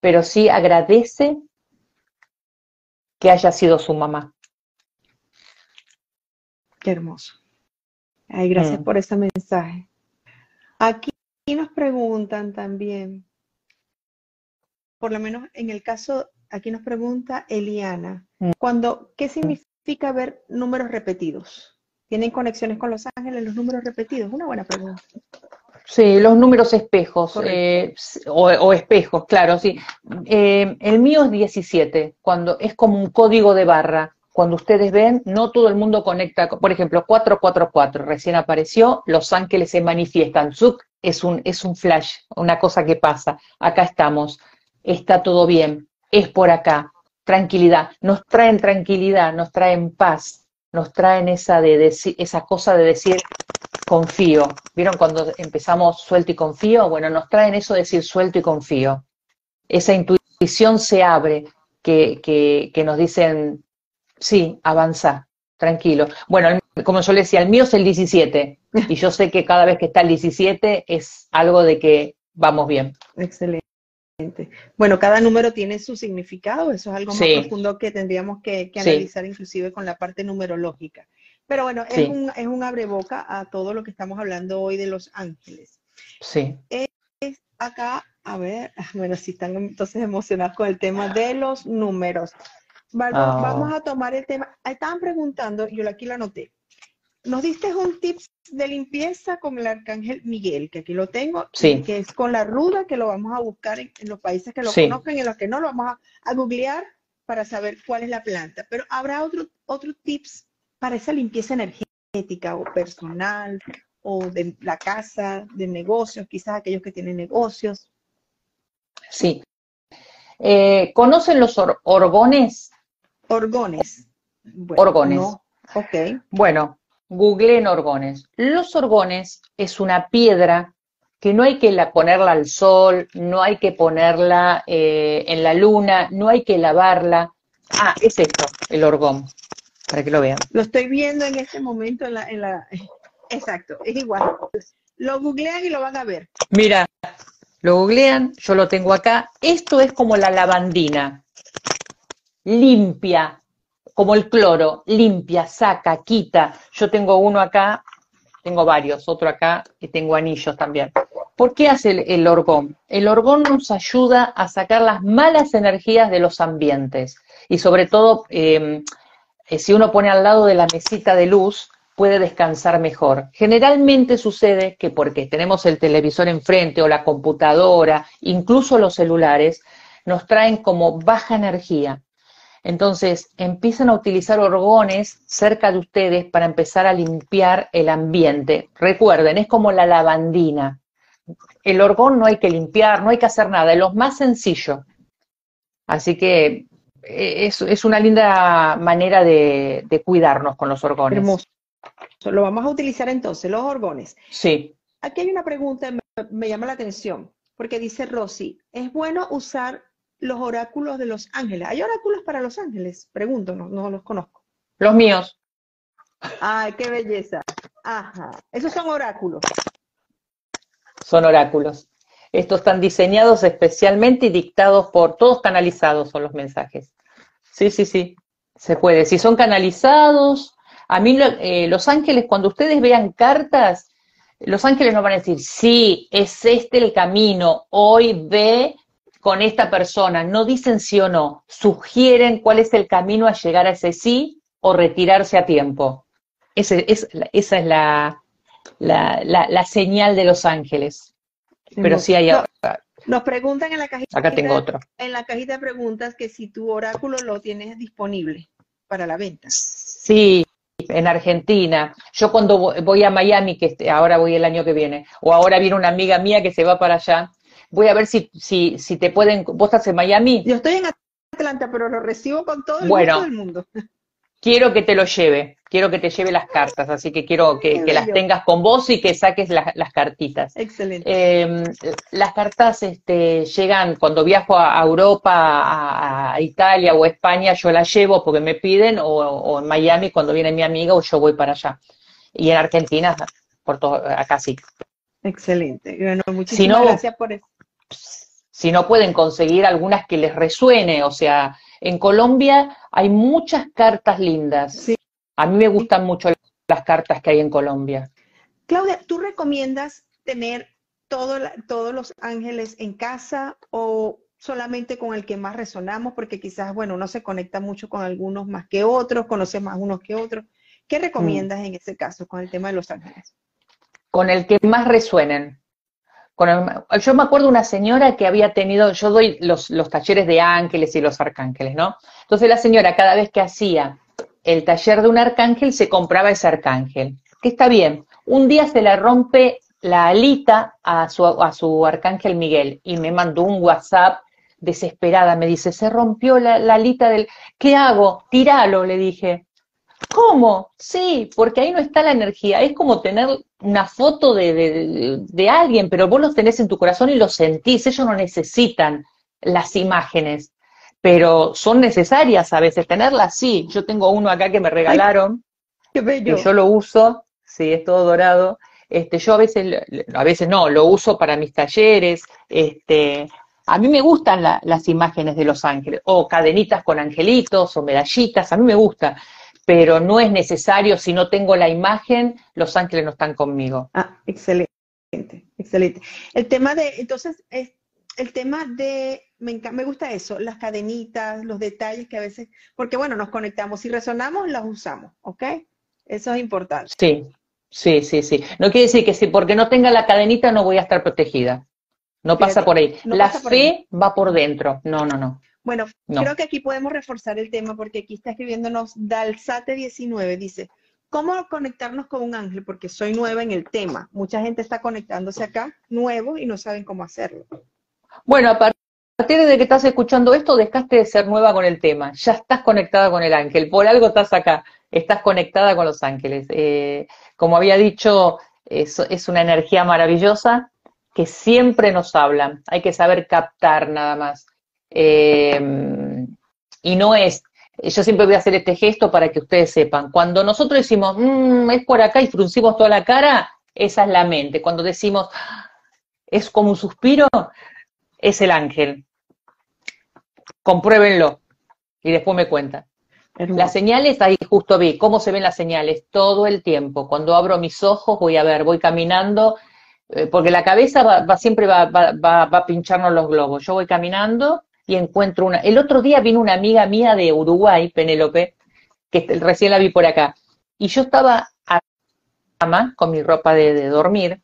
pero sí agradece que haya sido su mamá. Qué hermoso. Ay, gracias mm. por ese mensaje. Aquí nos preguntan también, por lo menos en el caso, aquí nos pregunta Eliana, mm. cuando, ¿qué significa ver números repetidos? ¿Tienen conexiones con los ángeles los números repetidos? Una buena pregunta. Sí, los números espejos, eh, o, espejos, claro, sí. Eh, el mío es 17, cuando es como un código de barra. Cuando ustedes ven, no todo el mundo conecta, por ejemplo, 444, recién apareció, los ángeles se manifiestan, Zuc es un, es un flash, una cosa que pasa, acá estamos, está todo bien, es por acá, tranquilidad, nos traen tranquilidad, nos traen paz, nos traen esa, de esa cosa de decir confío. ¿Vieron cuando empezamos suelto y confío? Bueno, nos traen eso de decir suelto y confío. Esa intuición se abre, que, que, que nos dicen Sí, avanza, tranquilo. Bueno, como yo le decía, el mío es el 17 y yo sé que cada vez que está el 17 es algo de que vamos bien. Excelente. Bueno, cada número tiene su significado, eso es algo más profundo que tendríamos que, analizar inclusive con la parte numerológica. Pero bueno, Sí. es un, es un abreboca a todo lo que estamos hablando hoy de los ángeles. Sí. Acá, a ver, bueno, si están entonces emocionados con el tema de los números. Vamos, Ah. vamos a tomar el tema. Estaban preguntando, yo aquí lo anoté. Nos diste un tips de limpieza con el arcángel Miguel, que aquí lo tengo, Sí. que es con la ruda, que lo vamos a buscar en, en los países que lo Sí. conozcan y en los que no, lo vamos a, a googlear para saber cuál es la planta. Pero habrá otro, otro tips para esa limpieza energética o personal o de la casa, de negocios, quizás aquellos que tienen negocios. Sí. Eh, ¿Conocen los or- orgones? Orgones. Bueno, Orgones. no. Ok. Bueno, googleen orgones. Los orgones es una piedra que no hay que la- ponerla al sol, no hay que ponerla eh, en la luna, no hay que lavarla. Ah, es esto, el orgón, para que lo vean. Lo estoy viendo en este momento en la, en la... Exacto, es igual. Lo googlean y lo van a ver. Mira, lo googlean, yo lo tengo acá. Esto es como la lavandina, limpia, como el cloro, limpia, saca, quita. Yo tengo uno acá, tengo varios, otro acá y tengo anillos también. ¿Por qué hace el, el orgón? El orgón nos ayuda a sacar las malas energías de los ambientes y sobre todo, eh, eh, si uno pone al lado de la mesita de luz, puede descansar mejor. Generalmente sucede que porque tenemos el televisor enfrente o la computadora, incluso los celulares, nos traen como baja energía. Entonces, empiezan a utilizar orgones cerca de ustedes para empezar a limpiar el ambiente. Recuerden, es como la lavandina. El orgón no hay que limpiar, no hay que hacer nada, es lo más sencillo. Así que es, es una linda manera de, de cuidarnos con los orgones. Hermoso. Lo vamos a utilizar entonces, los orgones. Sí, Aquí hay una pregunta que me, me llama la atención, porque dice Rosy, ¿es bueno usar los oráculos de los ángeles? ¿Hay oráculos para los ángeles? Pregunto, no, no los conozco. los míos. Ay, qué belleza. Ajá. Esos son oráculos. son oráculos. Estos están diseñados especialmente y dictados por, todos canalizados son los mensajes. Sí, sí, sí, se puede. Si son canalizados, a mí eh, los ángeles, cuando ustedes vean cartas, los ángeles no van a decir, sí, es este el camino, hoy ve con esta persona. No dicen sí o no, sugieren cuál es el camino a llegar a ese sí o retirarse a tiempo. Ese- es- esa es la señal de los ángeles. Pero sí hay, No, nos preguntan en la cajita, acá tengo otro. en la cajita de preguntas que si tu oráculo lo tienes disponible para la venta. Sí, en Argentina. Yo cuando vo- voy a Miami, que este- ahora voy el año que viene, o ahora viene una amiga mía que se va para allá, voy a ver si, si, si te pueden, vos estás en Miami, Yo estoy en Atlanta, pero lo recibo con todo el Bueno. gusto del mundo. quiero que te lo lleve, quiero que te lleve las cartas, así que quiero que, las tengas con vos y que saques las- las cartitas. Excelente. Eh, las cartas este, llegan cuando viajo a Europa, a, a Italia o a España, yo las llevo porque me piden, o, o en Miami cuando viene mi amiga o yo voy para allá. Y en Argentina, por todo, acá sí. Excelente. Bueno, muchísimas no- gracias por eso. Si no pueden conseguir algunas que les resuene, o sea, en Colombia hay muchas cartas lindas. Sí. A mí me gustan mucho las cartas que hay en Colombia. Claudia, ¿tú recomiendas tener todo la- todos los ángeles en casa o solamente con el que más resonamos? Porque quizás, bueno, uno se conecta mucho con algunos más que otros, conoce más unos que otros. ¿Qué recomiendas en ese caso con el tema de los ángeles? con el que más resuenen. Yo me acuerdo una señora que había tenido, yo doy los, los talleres de ángeles y los arcángeles, ¿no? Entonces la señora cada vez que hacía el taller de un arcángel se compraba ese arcángel, que está bien. Un día se le rompe la alita a su, a su arcángel Miguel y me mandó un WhatsApp desesperada, me dice, se rompió la, la alita del... ¿Qué hago? Tíralo, le dije. ¿Cómo? Sí, porque ahí no está la energía. Es como tener una foto de, de- de alguien, pero vos los tenés en tu corazón y los sentís. Ellos no necesitan las imágenes, pero son necesarias a veces tenerlas. Sí, yo tengo uno acá que me regalaron, ¡Qué bello! que yo lo uso. Sí, es todo dorado. Este, yo a veces, a veces no, lo uso para mis talleres. Este, a mí me gustan la- las imágenes de los ángeles, o cadenitas con angelitos, o medallitas, a mí me gusta pero no es necesario, si no tengo la imagen, los ángeles no están conmigo. Ah, excelente, excelente. El tema de, entonces, es, el tema de, me, me gusta eso, las cadenitas, los detalles que a veces, porque bueno, nos conectamos, si resonamos, las usamos, ¿ok? Eso es importante. Sí, sí, sí, sí. No quiere decir que si porque no tenga la cadenita no voy a estar protegida. No pasa por ahí. la fe va por dentro. No, no, no. Bueno, creo que aquí podemos reforzar el tema porque aquí está escribiéndonos Dalsate19, dice, ¿cómo conectarnos con un ángel? Porque soy nueva en el tema. Mucha gente está conectándose acá, nuevo, y no saben cómo hacerlo. Bueno, a partir de que estás escuchando esto, dejaste de ser nueva con el tema. Ya estás conectada con el ángel. Por algo estás acá. Estás conectada con los ángeles. Eh, como había dicho, es, es una energía maravillosa que siempre nos hablan. Hay que saber captar nada más. Eh, y no es, yo siempre voy a hacer este gesto para que ustedes sepan, cuando nosotros decimos, mm, es por acá y fruncimos toda la cara, esa es la mente. Cuando decimos, es como un suspiro, es el ángel. Compruébenlo y después me cuentan. Las señales, ahí justo vi cómo se ven las señales todo el tiempo. Cuando abro mis ojos voy a ver, voy caminando, eh, porque la cabeza va, siempre va, va, a pincharnos los globos. Yo voy caminando encuentro una. El otro día vino una amiga mía de Uruguay, Penélope, que recién la vi por acá, y yo estaba a cama con mi ropa de, dormir,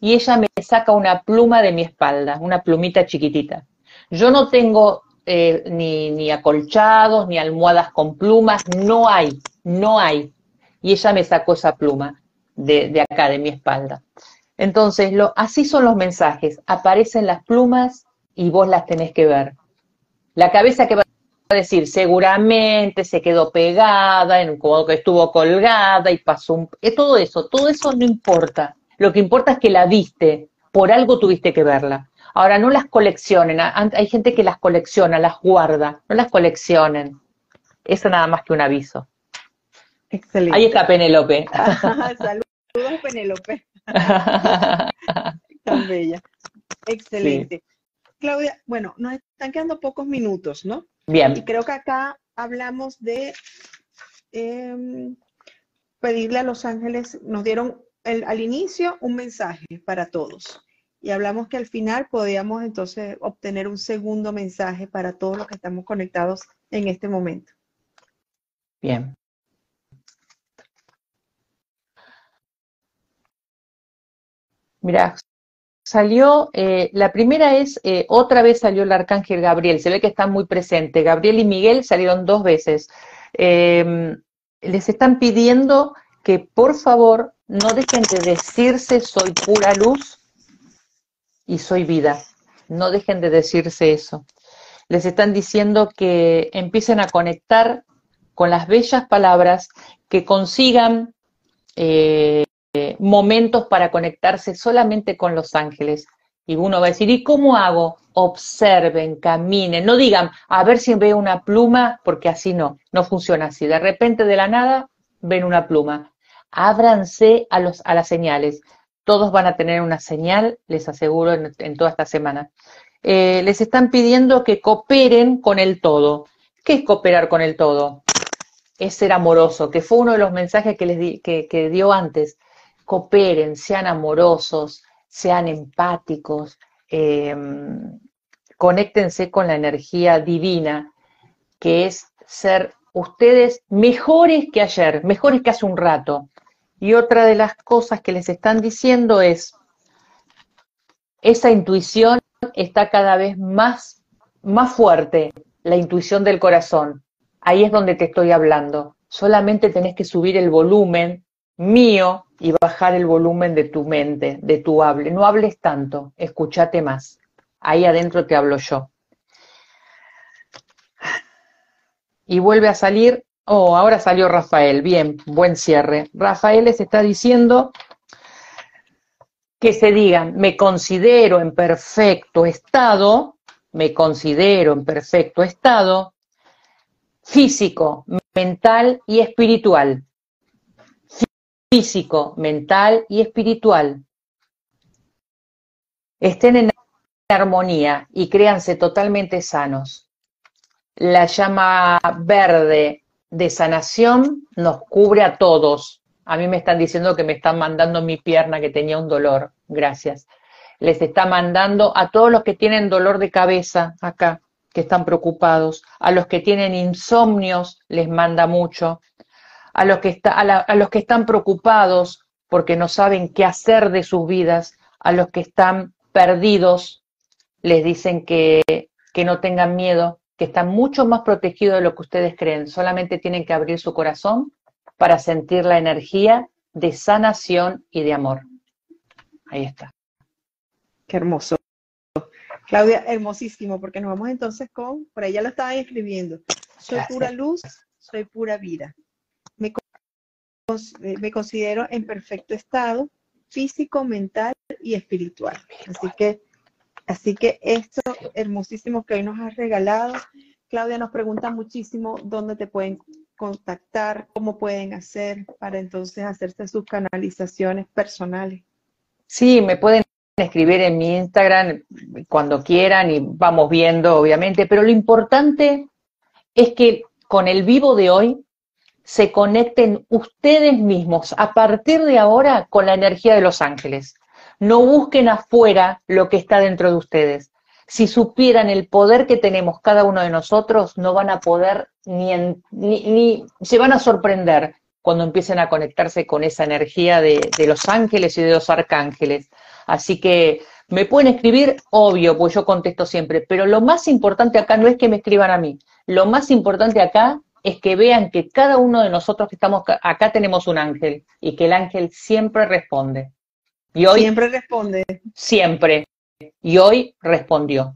y ella me saca una pluma de mi espalda, una plumita chiquitita. Yo no tengo eh, ni, ni acolchados, ni almohadas con plumas, no hay, no hay. Y ella me sacó esa pluma de, de acá, de mi espalda. Entonces, lo, así son los mensajes. Aparecen las plumas y vos las tenés que ver. La cabeza que va a decir, seguramente se quedó pegada, en, como que estuvo colgada y pasó un... Todo eso, todo eso no importa. Lo que importa es que la viste, por algo tuviste que verla. Ahora, no las coleccionen. Hay gente que las colecciona, las guarda. No las coleccionen. Eso nada más que un aviso. Excelente. Ahí está Penélope. Saludos, Penélope. Tan bella. Excelente. Claudia, bueno, nos están quedando pocos minutos, ¿no? Bien. Y creo que acá hablamos de em, pedirle a los ángeles, nos dieron al inicio un mensaje para todos. Y hablamos que al final podíamos entonces obtener un segundo mensaje para todos los que estamos conectados en este momento. Bien. Mira, Salió, eh, la primera es, eh, otra vez salió el arcángel Gabriel, se ve que está muy presente. Gabriel y Miguel salieron dos veces. Em, les están pidiendo que por favor no dejen de decirse soy pura luz y soy vida. No dejen de decirse eso. Les están diciendo que empiecen a conectar con las bellas palabras, que consigan eh, momentos para conectarse solamente con los ángeles. Y uno va a decir, ¿y cómo hago? Observen, caminen, no digan, a ver si veo una pluma, porque así no, no funciona así. De repente, de la nada, ven una pluma. Ábranse a, los, a las señales. Todos van a tener una señal, les aseguro, en, toda esta semana. Eh, les están pidiendo que cooperen con el todo. ¿Qué es cooperar con el todo? Es ser amoroso, que fue uno de los mensajes que les di, que dio antes cooperen, sean amorosos, sean empáticos, em, conéctense con la energía divina, que es ser ustedes mejores que ayer, mejores que hace un rato. Y otra de las cosas que les están diciendo es, esa intuición está cada vez más, más fuerte, la intuición del corazón. Ahí es donde te estoy hablando. Solamente tenés que subir el volumen mío y bajar el volumen de tu mente, de tu hable. No hables tanto, escúchate más. Ahí adentro te hablo yo. Y vuelve a salir, oh, ahora salió Rafael, bien, buen cierre. Rafael les está diciendo que se digan, me considero en perfecto estado, me considero en perfecto estado físico, mental y espiritual físico, mental y espiritual estén en armonía y créanse totalmente sanos. La llama verde de sanación nos cubre a todos. A mí me están diciendo que me están mandando mi pierna que tenía un dolor. Gracias. Les está mandando a todos los que tienen dolor de cabeza acá, que están preocupados. A los que tienen insomnios les manda mucho. A los que, está, a los que están preocupados porque no saben qué hacer de sus vidas. A los que están perdidos les dicen que, que no tengan miedo, que están mucho más protegidos de lo que ustedes creen. Solamente tienen que abrir su corazón para sentir la energía de sanación y de amor. Ahí está. Qué hermoso. Claudia, hermosísimo, porque nos vamos entonces con, por ahí ya lo estaban escribiendo, soy pura luz, soy pura vida. Me, eh, me considero en perfecto estado físico, mental y espiritual. Así que Así que esto hermosísimo que hoy nos has regalado. Claudia nos pregunta muchísimo dónde te pueden contactar, cómo pueden hacer para entonces hacerse sus canalizaciones personales. Sí, me pueden escribir en mi Instagram cuando quieran y vamos viendo, obviamente, pero lo importante es que con el vivo de hoy se conecten ustedes mismos a partir de ahora con la energía de los ángeles. No busquen afuera lo que está dentro de ustedes. Si supieran el poder que tenemos cada uno de nosotros, no van a poder ni, ni, se van a sorprender cuando empiecen a conectarse con esa energía de, de los ángeles y de los arcángeles. Así que me pueden escribir, obvio, pues yo contesto siempre, pero lo más importante acá no es que me escriban a mí, lo más importante acá es que vean que cada uno de nosotros que estamos acá tenemos un ángel y que el ángel siempre responde. Y hoy, siempre responde. Siempre. Y hoy respondió.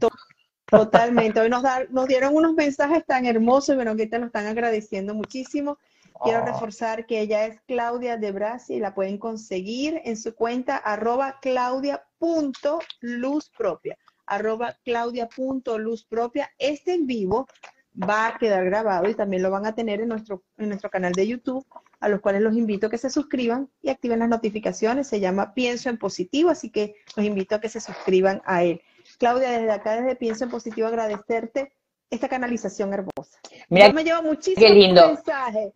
Totalmente. Hoy nos, nos dieron unos mensajes tan hermosos, bueno, que te lo están agradeciendo muchísimo. Quiero oh. reforzar que ella es Claudia de Brasi y la pueden conseguir en su cuenta arroba claudia.luzpropia. Arroba claudia.luzpropia. Este en vivo va a quedar grabado y también lo van a tener en nuestro, en nuestro canal de YouTube, a los cuales los invito a que se suscriban y activen las notificaciones. Se llama Pienso en Positivo, así que los invito a que se suscriban a él. Claudia, desde acá, desde Pienso en Positivo, agradecerte esta canalización hermosa. Mira, me llevo muchísimos qué lindo. mensajes.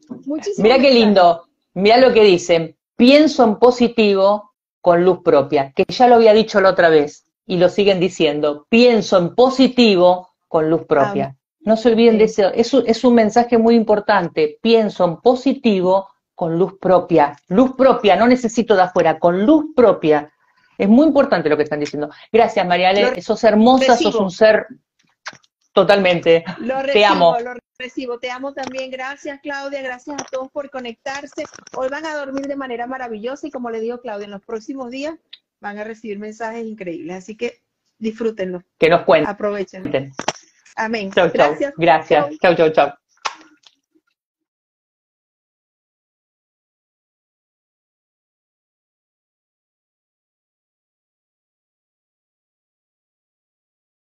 Mira qué lindo. Mira lo que dicen. Pienso en positivo con luz propia, que ya lo había dicho la otra vez y lo siguen diciendo. Pienso en positivo con luz propia. No se olviden de eso. Es un, mensaje muy importante. Pienso en positivo con luz propia. Luz propia, no necesito de afuera, con luz propia. Es muy importante lo que están diciendo. Gracias, Mariale. Sos hermosa, sos un ser totalmente. Lo recibo, te amo. Lo recibo, te amo también. Gracias, Claudia. Gracias a todos por conectarse. Hoy van a dormir de manera maravillosa y como le digo, Claudia, en los próximos días van a recibir mensajes increíbles. Así que disfrútenlo. Que nos cuenten. Aprovechen. Amén. Chau, chau. Gracias. Gracias. Chau, chau, chau.